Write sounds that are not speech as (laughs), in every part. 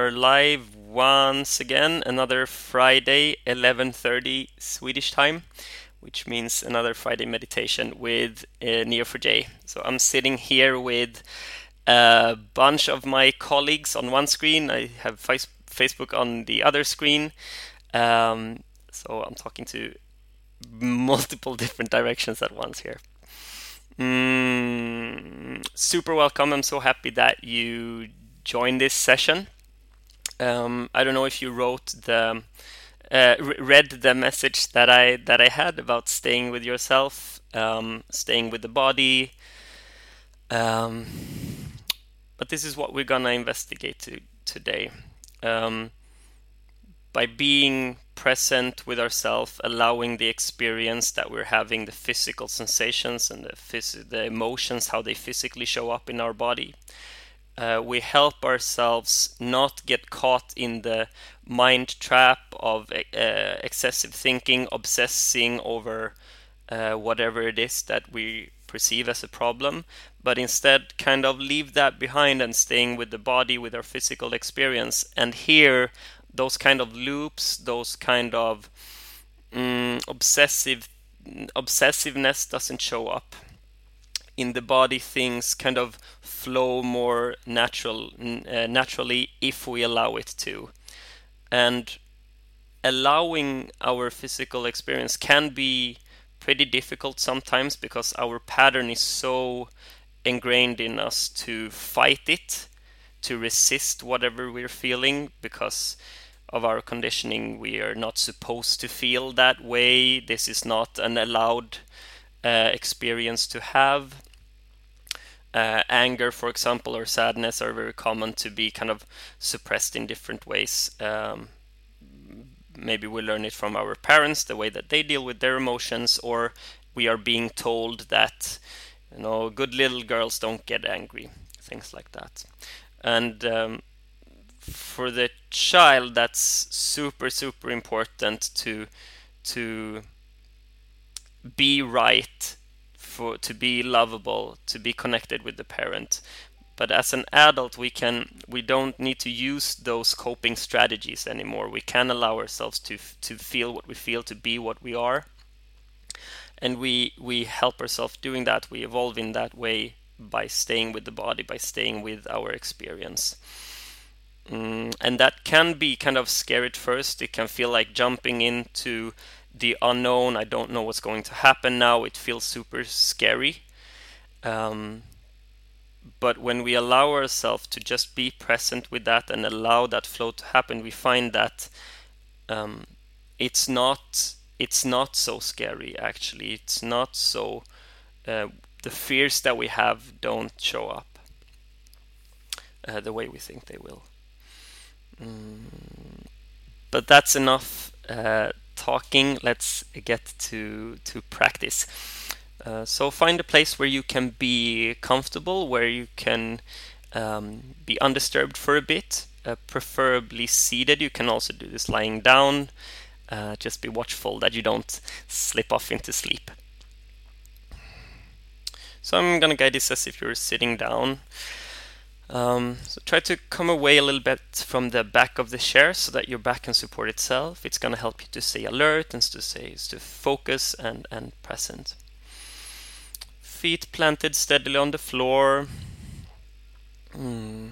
are live once again, another Friday, 11:30 Swedish time, which means another Friday meditation with uh, Neo4j. So I'm sitting here with a bunch of my colleagues on one screen. I have Facebook on the other screen. Um, so I'm talking to multiple (laughs) different directions at once here. Mm, super welcome. I'm so happy that you joined this session. Um, I don't know if you wrote the uh, read the message that I that I had about staying with yourself, um, staying with the body. Um, but this is what we're gonna investigate to, today. Um, by being present with ourselves, allowing the experience that we're having, the physical sensations and the, phys- the emotions, how they physically show up in our body. Uh, we help ourselves not get caught in the mind trap of uh, excessive thinking, obsessing over uh, whatever it is that we perceive as a problem, but instead kind of leave that behind and staying with the body, with our physical experience. And here, those kind of loops, those kind of mm, obsessive obsessiveness doesn't show up. In the body, things kind of flow more natural, uh, naturally if we allow it to. And allowing our physical experience can be pretty difficult sometimes because our pattern is so ingrained in us to fight it, to resist whatever we're feeling because of our conditioning. We are not supposed to feel that way. This is not an allowed uh, experience to have. Uh, anger, for example, or sadness are very common to be kind of suppressed in different ways. Um, maybe we learn it from our parents, the way that they deal with their emotions, or we are being told that you know good little girls don't get angry, things like that. And um, for the child, that's super super important to to be right, for to be lovable, to be connected with the parent. But as an adult, we can we don't need to use those coping strategies anymore. We can allow ourselves to to feel what we feel, to be what we are, and we we help ourselves doing that. We evolve in that way by staying with the body, by staying with our experience. Mm, and that can be kind of scary at first. It can feel like jumping into the unknown. I don't know what's going to happen now. It feels super scary. Um, but when we allow ourselves to just be present with that and allow that flow to happen, we find that um, it's not it's not so scary. Actually, it's not so. Uh, the fears that we have don't show up uh, the way we think they will. Mm, but that's enough uh, talking. Let's get to to practice. Uh, so find a place where you can be comfortable, where you can um, be undisturbed for a bit, uh, preferably seated. You can also do this lying down. Uh, just be watchful that you don't slip off into sleep. So I'm gonna guide this as if you're sitting down. Um, so try to come away a little bit from the back of the chair so that your back can support itself. It's going to help you to stay alert and to stay to focus and, and present. Feet planted steadily on the floor. Mm.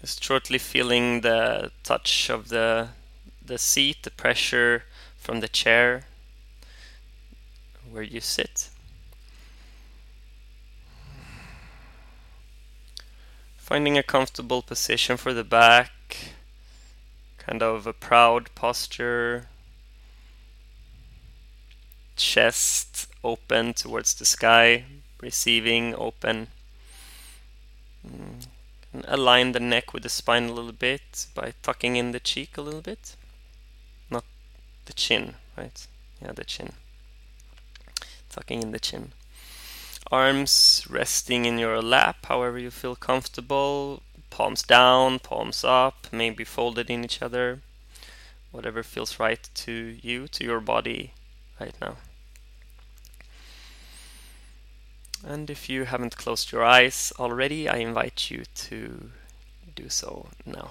Just shortly feeling the touch of the the seat, the pressure from the chair where you sit. Finding a comfortable position for the back, kind of a proud posture, chest open towards the sky, receiving open. Mm. Align the neck with the spine a little bit by tucking in the cheek a little bit. Not the chin, right? Yeah, the chin. Tucking in the chin arms resting in your lap, however you feel comfortable. Palms down, palms up, maybe folded in each other. Whatever feels right to you, to your body right now. And if you haven't closed your eyes already, I invite you to do so now.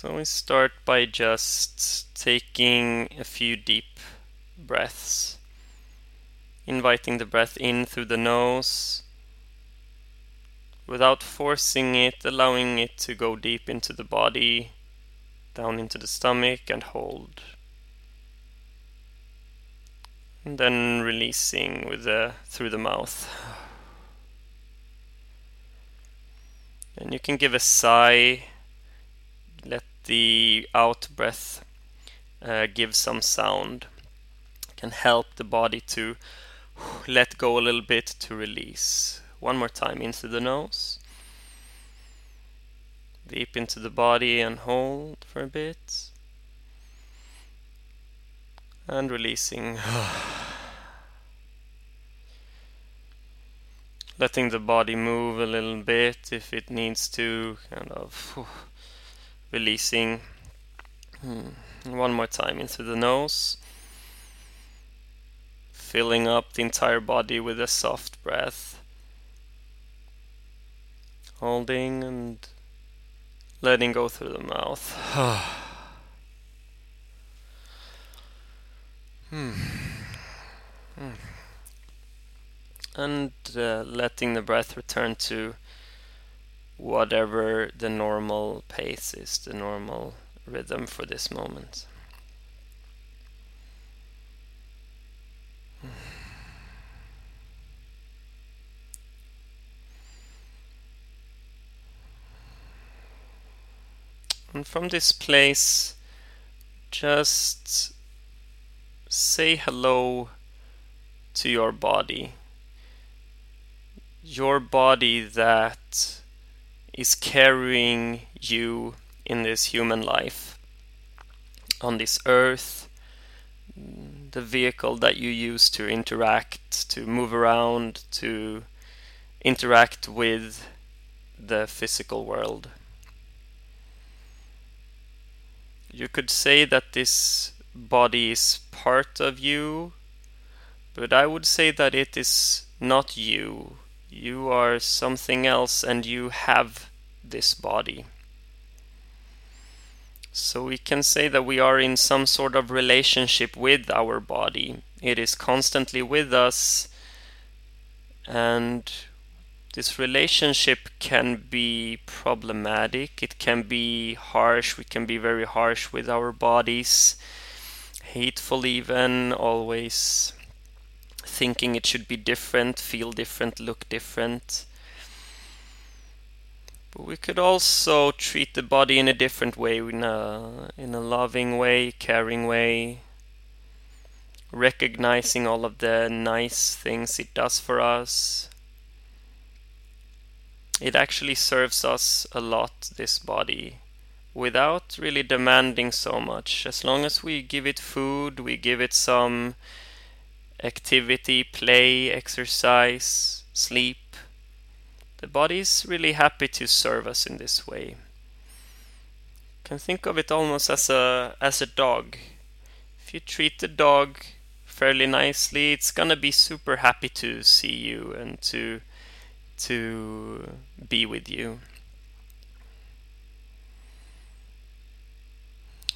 So we start by just taking a few deep breaths, inviting the breath in through the nose without forcing it, allowing it to go deep into the body, down into the stomach, and hold. And then releasing with the through the mouth. And you can give a sigh let the out breath uh, give some sound. Can help the body to let go a little bit to release. One more time into the nose. Deep into the body and hold for a bit. And releasing. (sighs) Letting the body move a little bit if it needs to, kind of (sighs) releasing hmm. one more time into the nose filling up the entire body with a soft breath holding and letting go through the mouth (sighs) hmm. Hmm. and uh, letting the breath return to whatever the normal pace is, the normal rhythm for this moment. And from this place, just say hello to your body. Your body that is carrying you in this human life on this earth, the vehicle that you use to interact, to move around, to interact with the physical world. You could say that this body is part of you, but I would say that it is not you. You are something else and you have this body. So we can say that we are in some sort of relationship with our body. It is constantly with us, and this relationship can be problematic. It can be harsh. We can be very harsh with our bodies, hateful, even, always thinking it should be different, feel different, look different. But we could also treat the body in a different way, in a, in a loving way, caring way, recognizing all of the nice things it does for us. It actually serves us a lot, this body, without really demanding so much. As long as we give it food, we give it some activity, play, exercise, sleep, the body is really happy to serve us in this way. You can think of it almost as a as a dog. If you treat the dog fairly nicely, it's gonna be super happy to see you and to to be with you.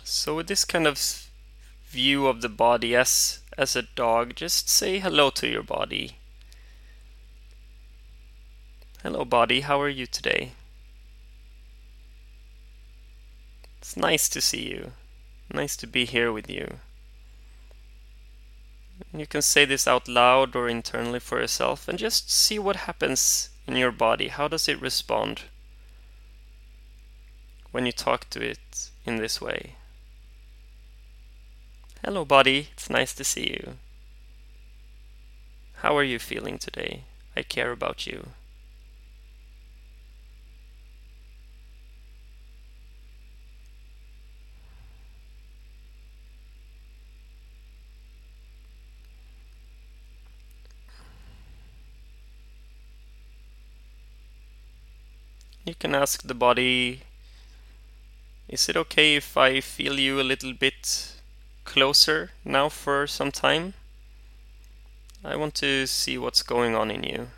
So with this kind of view of the body as as a dog, just say hello to your body. Hello, body. How are you today? It's nice to see you. Nice to be here with you. You can say this out loud or internally for yourself and just see what happens in your body. How does it respond when you talk to it in this way? Hello, body. It's nice to see you. How are you feeling today? I care about you. Can ask the body, is it okay if I feel you a little bit closer now for some time. I want to see what's going on in you.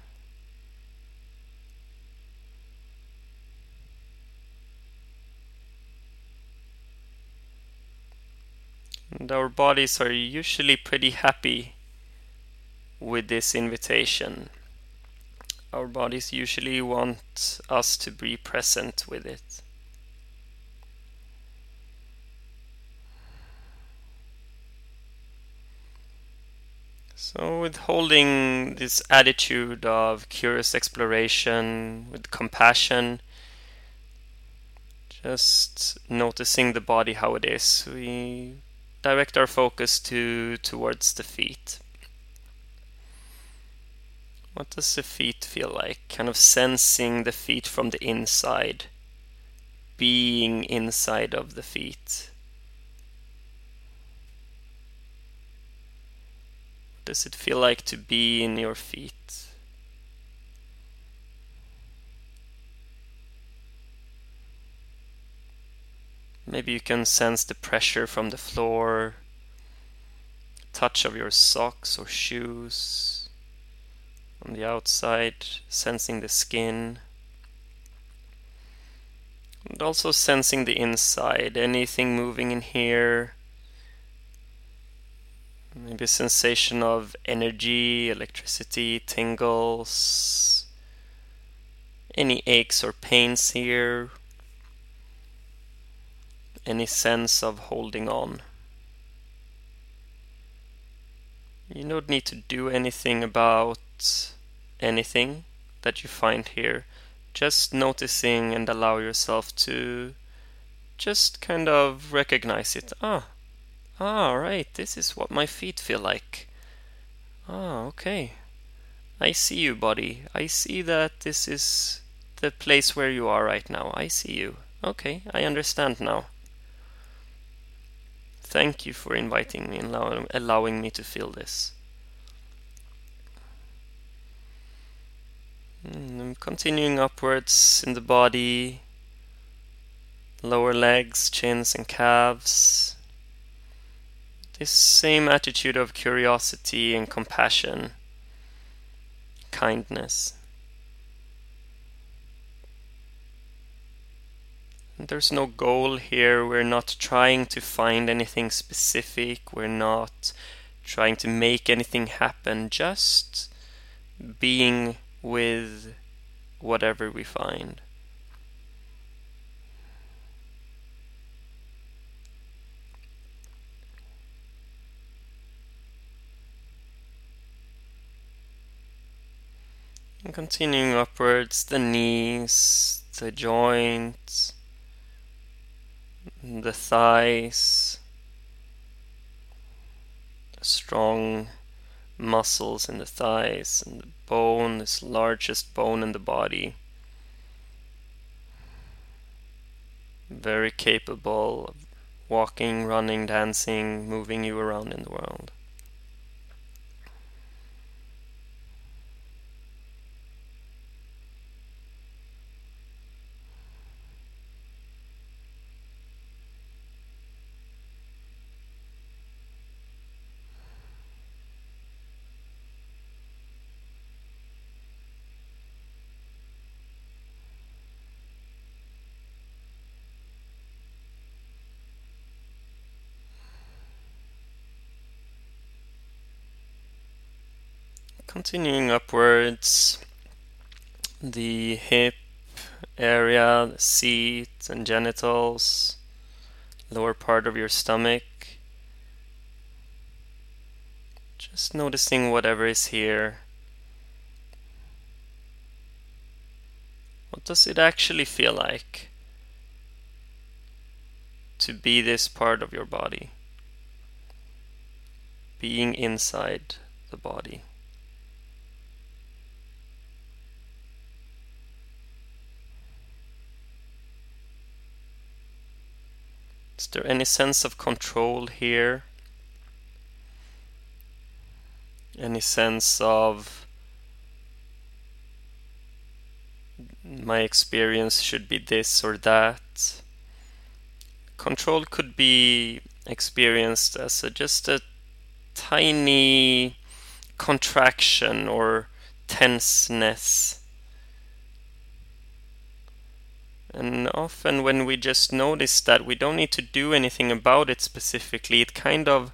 And our bodies are usually pretty happy with this invitation. Our bodies usually want us to be present with it. So, with holding this attitude of curious exploration, with compassion, just noticing the body how it is, we direct our focus to towards the feet. What does the feet feel like? Kind of sensing the feet from the inside, being inside of the feet. What does it feel like to be in your feet? Maybe you can sense the pressure from the floor, touch of your socks or shoes on the outside, sensing the skin. And also sensing the inside, anything moving in here. Maybe a sensation of energy, electricity, tingles. Any aches or pains here any sense of holding on. You don't need to do anything about anything that you find here. Just noticing and allow yourself to just kind of recognize it. Ah, ah, right, this is what my feet feel like. Ah, okay. I see you, body. I see that this is the place where you are right now. I see you. Okay, I understand now. Thank you for inviting me and allowing, allowing me to feel this. And I'm continuing upwards in the body, lower legs, chins, and calves. This same attitude of curiosity and compassion, kindness. There's no goal here. We're not trying to find anything specific. We're not trying to make anything happen. Just being with whatever we find. And continuing upwards, the knees, the joints, the thighs, strong muscles in the thighs, and the bone, this largest bone in the body. Very capable of walking, running, dancing, moving you around in the world. Continuing upwards, the hip area, the seat and genitals, lower part of your stomach. Just noticing whatever is here. What does it actually feel like to be this part of your body? Being inside the body. Is there any sense of control here? Any sense of my experience should be this or that? Control could be experienced as a, just a tiny contraction or tenseness. And often, when we just notice that we don't need to do anything about it specifically, it kind of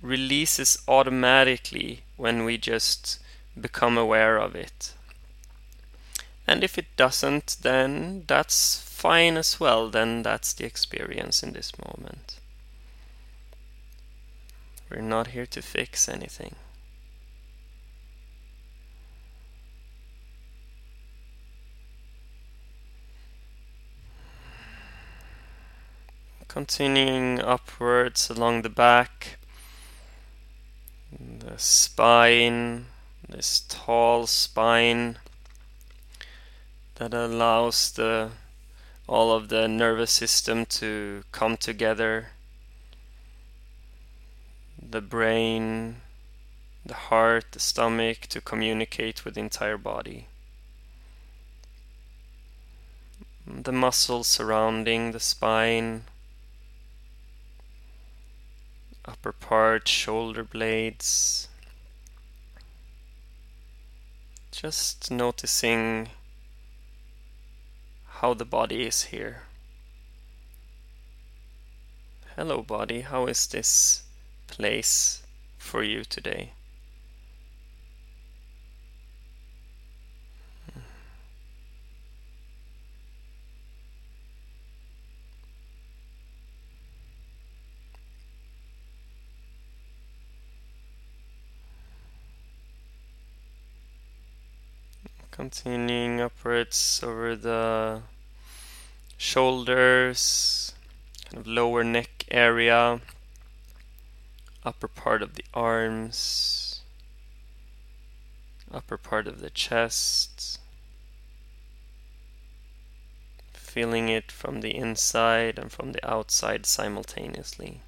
releases automatically when we just become aware of it. And if it doesn't, then that's fine as well. Then that's the experience in this moment. We're not here to fix anything. Continuing upwards along the back, the spine, this tall spine that allows the all of the nervous system to come together. The brain the heart the stomach to communicate with the entire body. The muscles surrounding the spine upper part shoulder blades just noticing how the body is here. Hello, body, how is this place for you today? Continuing upwards over the shoulders, kind of lower neck area, upper part of the arms, upper part of the chest. Feeling it from the inside and from the outside simultaneously.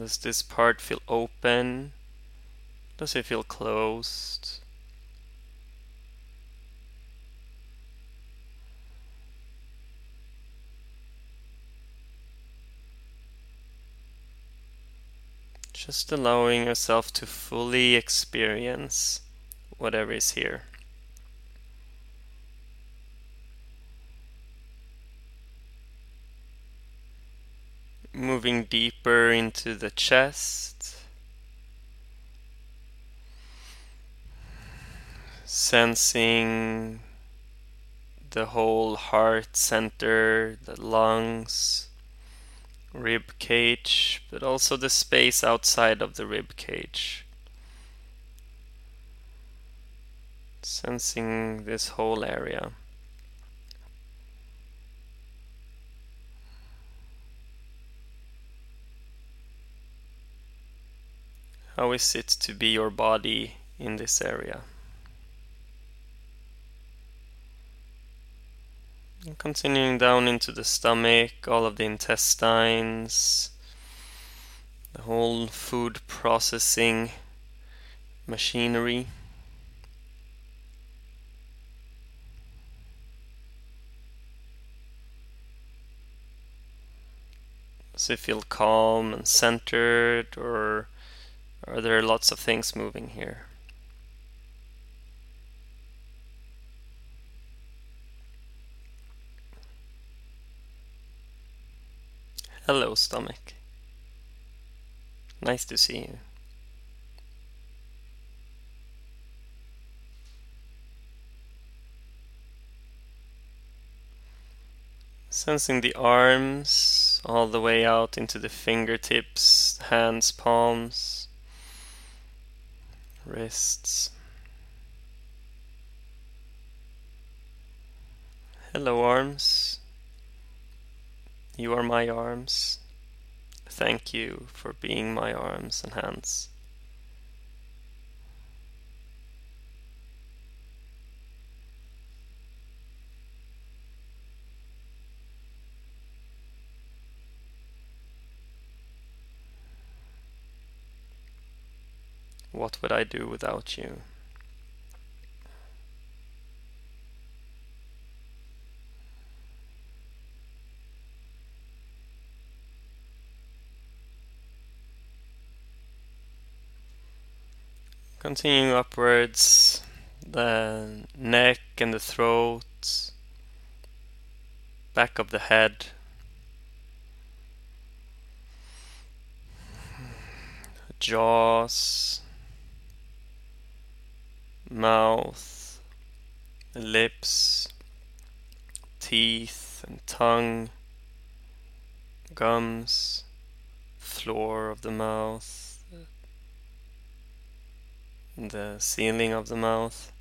Does this part feel open? Does it feel closed? Just allowing yourself to fully experience whatever is here. Moving deeper into the chest. Sensing the whole heart center, the lungs, rib cage, but also the space outside of the rib cage. Sensing this whole area. How is it to be your body in this area? And continuing down into the stomach, all of the intestines, the whole food processing machinery. Does it feel calm and centered or are there lots of things moving here? Hello, stomach. Nice to see you. Sensing the arms all the way out into the fingertips, hands, palms wrists. Hello, arms. You are my arms. Thank you for being my arms and hands. What would I do without you? Continuing upwards, the neck and the throat, back of the head. Jaws mouth, lips, teeth and tongue, gums, floor of the mouth, the ceiling of the mouth.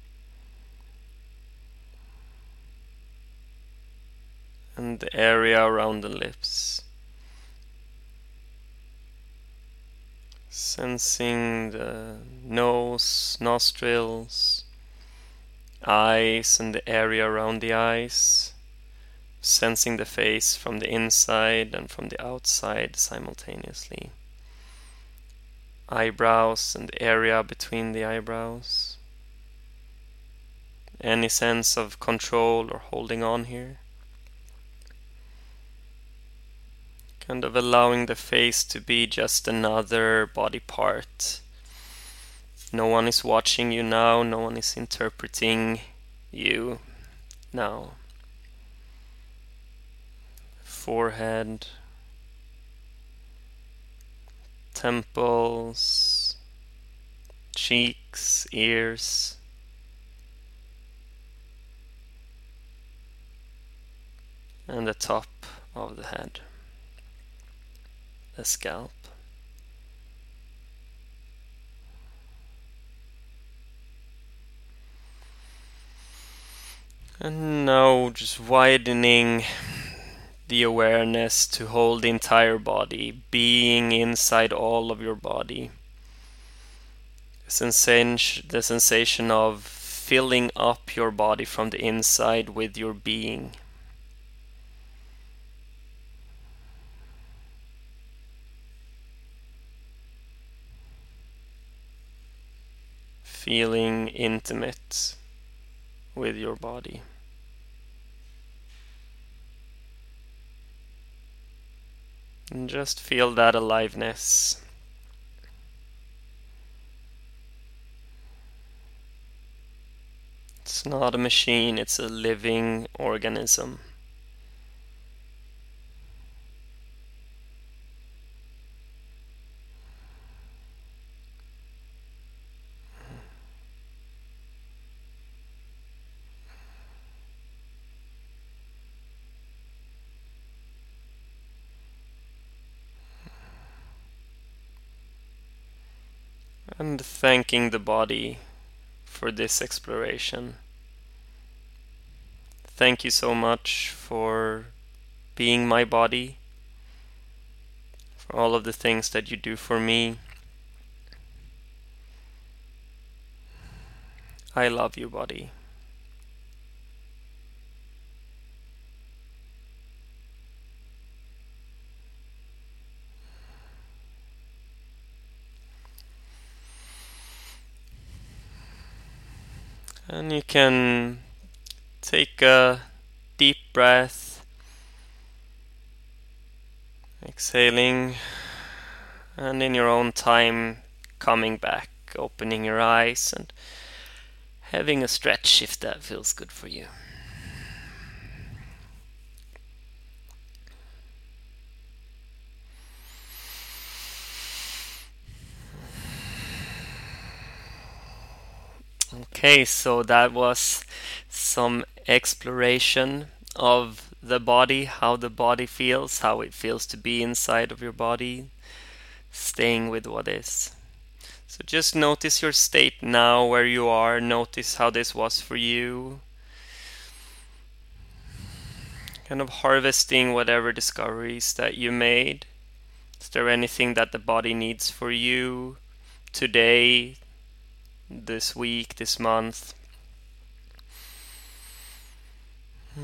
And the area around the lips. Sensing the nose, nostrils, eyes, and the area around the eyes. Sensing the face from the inside and from the outside simultaneously. Eyebrows and the area between the eyebrows. Any sense of control or holding on here? Kind of allowing the face to be just another body part. No one is watching you now, no one is interpreting you now. Forehead, temples, cheeks, ears. And the top of the head the scalp. And now just widening the awareness to hold the entire body, being inside all of your body. The sensation, the sensation of filling up your body from the inside with your being. Feeling intimate with your body. And just feel that aliveness. It's not a machine, it's a living organism. And thanking the body for this exploration. Thank you so much for being my body, for all of the things that you do for me. I love you, body. And you can take a deep breath, exhaling, and in your own time, coming back, opening your eyes, and having a stretch if that feels good for you. Okay, so that was some exploration of the body, how the body feels, how it feels to be inside of your body, staying with what is. So just notice your state now, where you are, notice how this was for you. Kind of harvesting whatever discoveries that you made. Is there anything that the body needs for you today, this week, this month. (sighs)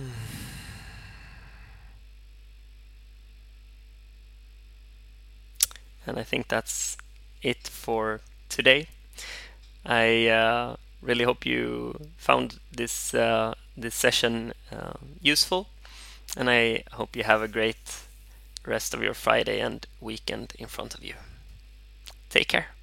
And I think that's it for today. I uh, really hope you found this uh, this session uh, useful, and I hope you have a great rest of your Friday and weekend in front of you. Take care.